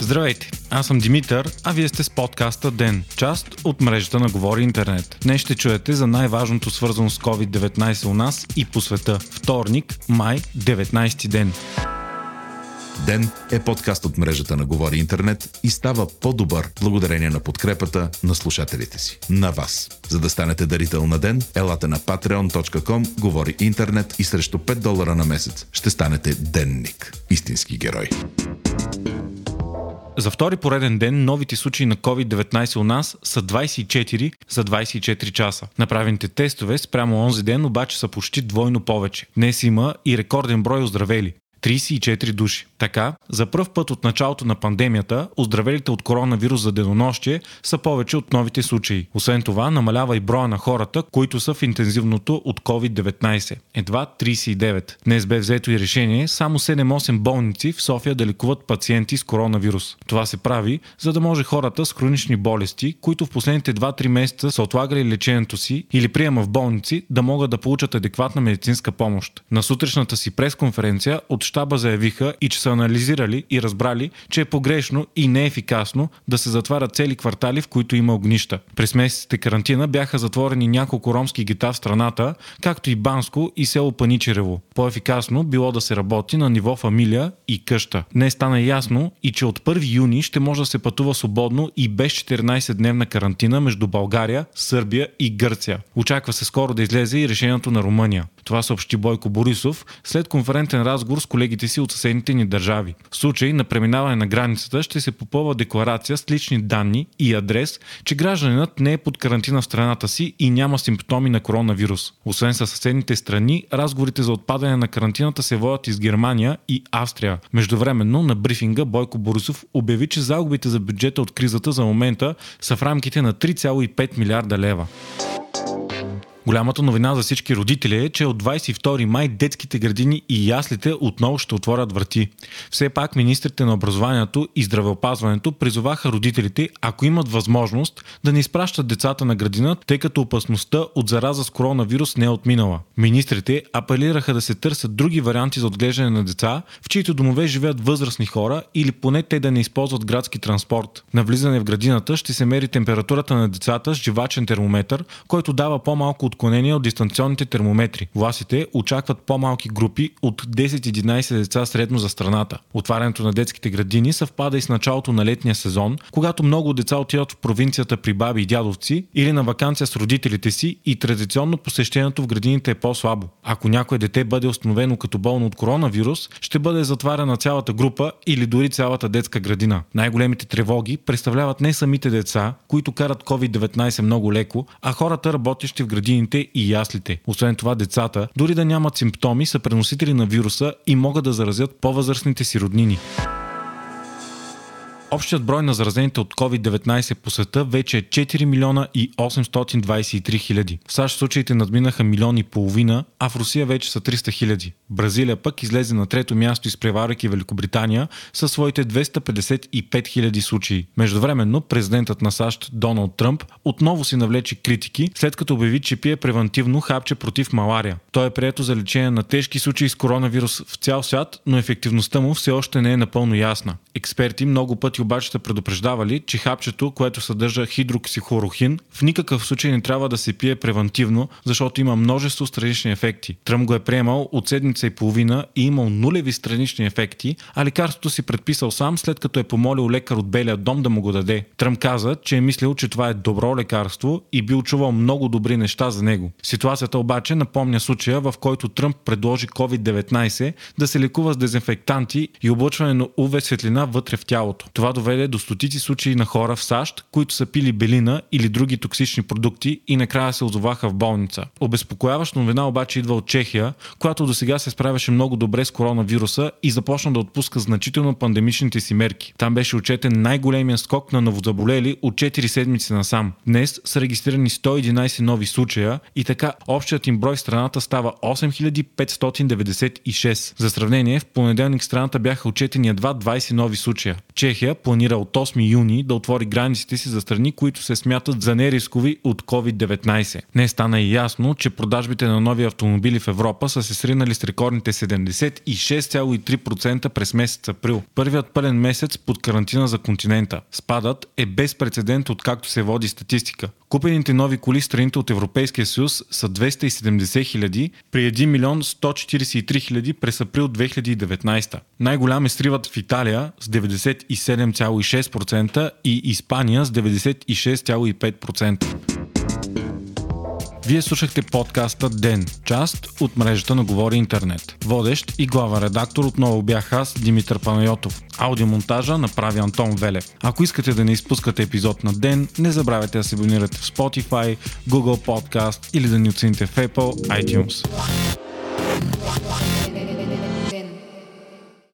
Здравейте, аз съм Димитър, а вие сте с подкаста ДЕН, част от мрежата на Говори Интернет. Днес ще чуете за най-важното свързано с COVID-19 у нас и по света. Вторник, май, 19 ден. Ден е подкаст от мрежата на Говори Интернет и става по-добър благодарение на подкрепата на слушателите си. На вас. За да станете дарител на Ден, елате на patreon.com, Говори Интернет и срещу 5 долара на месец ще станете денник. Истински герой. За втори пореден ден новите случаи на COVID-19 у нас са 24 за 24 часа. Направените тестове спрямо онзи ден обаче са почти двойно повече. Днес има и рекорден брой оздравели. 34 души. Така, за първ път от началото на пандемията, оздравелите от коронавирус за денонощие са повече от новите случаи. Освен това, намалява и броя на хората, които са в интензивното от COVID-19. Едва 39. Днес бе взето и решение само 7-8 болници в София да лекуват пациенти с коронавирус. Това се прави, за да може хората с хронични болести, които в последните 2-3 месеца са отлагали лечението си или приема в болници, да могат да получат адекватна медицинска помощ. На сутрешната си пресконференция от щаба заявиха и че са анализирали и разбрали, че е погрешно и неефикасно да се затварят цели квартали, в които има огнища. През месеците карантина бяха затворени няколко ромски гета в страната, както и Банско и село Паничерево. По-ефикасно било да се работи на ниво фамилия и къща. Днес стана ясно и че от 1 юни ще може да се пътува свободно и без 14-дневна карантина между България, Сърбия и Гърция. Очаква се скоро да излезе и решението на Румъния. Това съобщи Бойко Борисов след конферентен разговор с колегите си от съседните ни държави. В случай на преминаване на границата ще се попълва декларация с лични данни и адрес, че гражданинът не е под карантина в страната си и няма симптоми на коронавирус. Освен със съседните страни, разговорите за отпадане на карантината се водят из Германия и Австрия. Междувременно на брифинга Бойко Борисов обяви, че загубите за бюджета от кризата за момента са в рамките на 3,5 милиарда лева. Голямата новина за всички родители е, че от 22 май детските градини и яслите отново ще отворят врати. Все пак министрите на образованието и здравеопазването призоваха родителите, ако имат възможност, да не изпращат децата на градина, тъй като опасността от зараза с коронавирус не е отминала. Министрите апелираха да се търсят други варианти за отглеждане на деца, в чието домове живеят възрастни хора или поне те да не използват градски транспорт. На влизане в градината ще се мери температурата на децата с живачен термометър, който дава по-малко от отклонения от дистанционните термометри. Властите очакват по-малки групи от 10-11 деца средно за страната. Отварянето на детските градини съвпада и с началото на летния сезон, когато много деца отиват в провинцията при баби и дядовци или на вакансия с родителите си и традиционно посещението в градините е по-слабо. Ако някое дете бъде установено като болно от коронавирус, ще бъде затваряна цялата група или дори цялата детска градина. Най-големите тревоги представляват не самите деца, които карат COVID-19 много леко, а хората работещи в градините градините и яслите. Освен това, децата, дори да нямат симптоми, са преносители на вируса и могат да заразят по-възрастните си роднини. Общият брой на заразените от COVID-19 по света вече е 4 милиона и 823 хиляди. В САЩ случаите надминаха милиони и половина, а в Русия вече са 300 хиляди. Бразилия пък излезе на трето място, изпреваряйки Великобритания със своите 255 хиляди случаи. Междувременно президентът на САЩ Доналд Тръмп отново си навлече критики, след като обяви, че пие превентивно хапче против малария. Той е прието за лечение на тежки случаи с коронавирус в цял свят, но ефективността му все още не е напълно ясна. Експерти много пъти пъти обаче са предупреждавали, че хапчето, което съдържа хидроксихлорохин, в никакъв случай не трябва да се пие превентивно, защото има множество странични ефекти. Тръм го е приемал от седмица и половина и имал нулеви странични ефекти, а лекарството си предписал сам, след като е помолил лекар от Белия дом да му го даде. Тръм каза, че е мислил, че това е добро лекарство и бил чувал много добри неща за него. Ситуацията обаче напомня случая, в който Тръмп предложи COVID-19 да се лекува с дезинфектанти и облъчване на UV светлина вътре в тялото. Това това доведе до стотици случаи на хора в САЩ, които са пили белина или други токсични продукти и накрая се озоваха в болница. Обезпокояваща новина обаче идва от Чехия, която до сега се справяше много добре с коронавируса и започна да отпуска значително пандемичните си мерки. Там беше отчетен най-големия скок на новозаболели от 4 седмици насам. Днес са регистрирани 111 нови случая и така общият им брой в страната става 8596. За сравнение, в понеделник страната бяха отчетени едва 20 нови случая. Чехия планира от 8 юни да отвори границите си за страни, които се смятат за нерискови от COVID-19. Не стана и ясно, че продажбите на нови автомобили в Европа са се сринали с рекордните 76,3% през месец април. Първият пълен месец под карантина за континента. Спадът е без прецедент откакто се води статистика. Купените нови коли страните от Европейския съюз са 270 хиляди при 1 милион 143 хиляди през април 2019. Най-голям е сривът в Италия с 97,6% и Испания с 96,5%. Вие слушахте подкаста Ден, част от мрежата на Говори Интернет. Водещ и главен редактор отново бях аз, Димитър Панайотов. Аудиомонтажа направи Антон Велев. Ако искате да не изпускате епизод на Ден, не забравяйте да се абонирате в Spotify, Google Podcast или да ни оцените в Apple iTunes.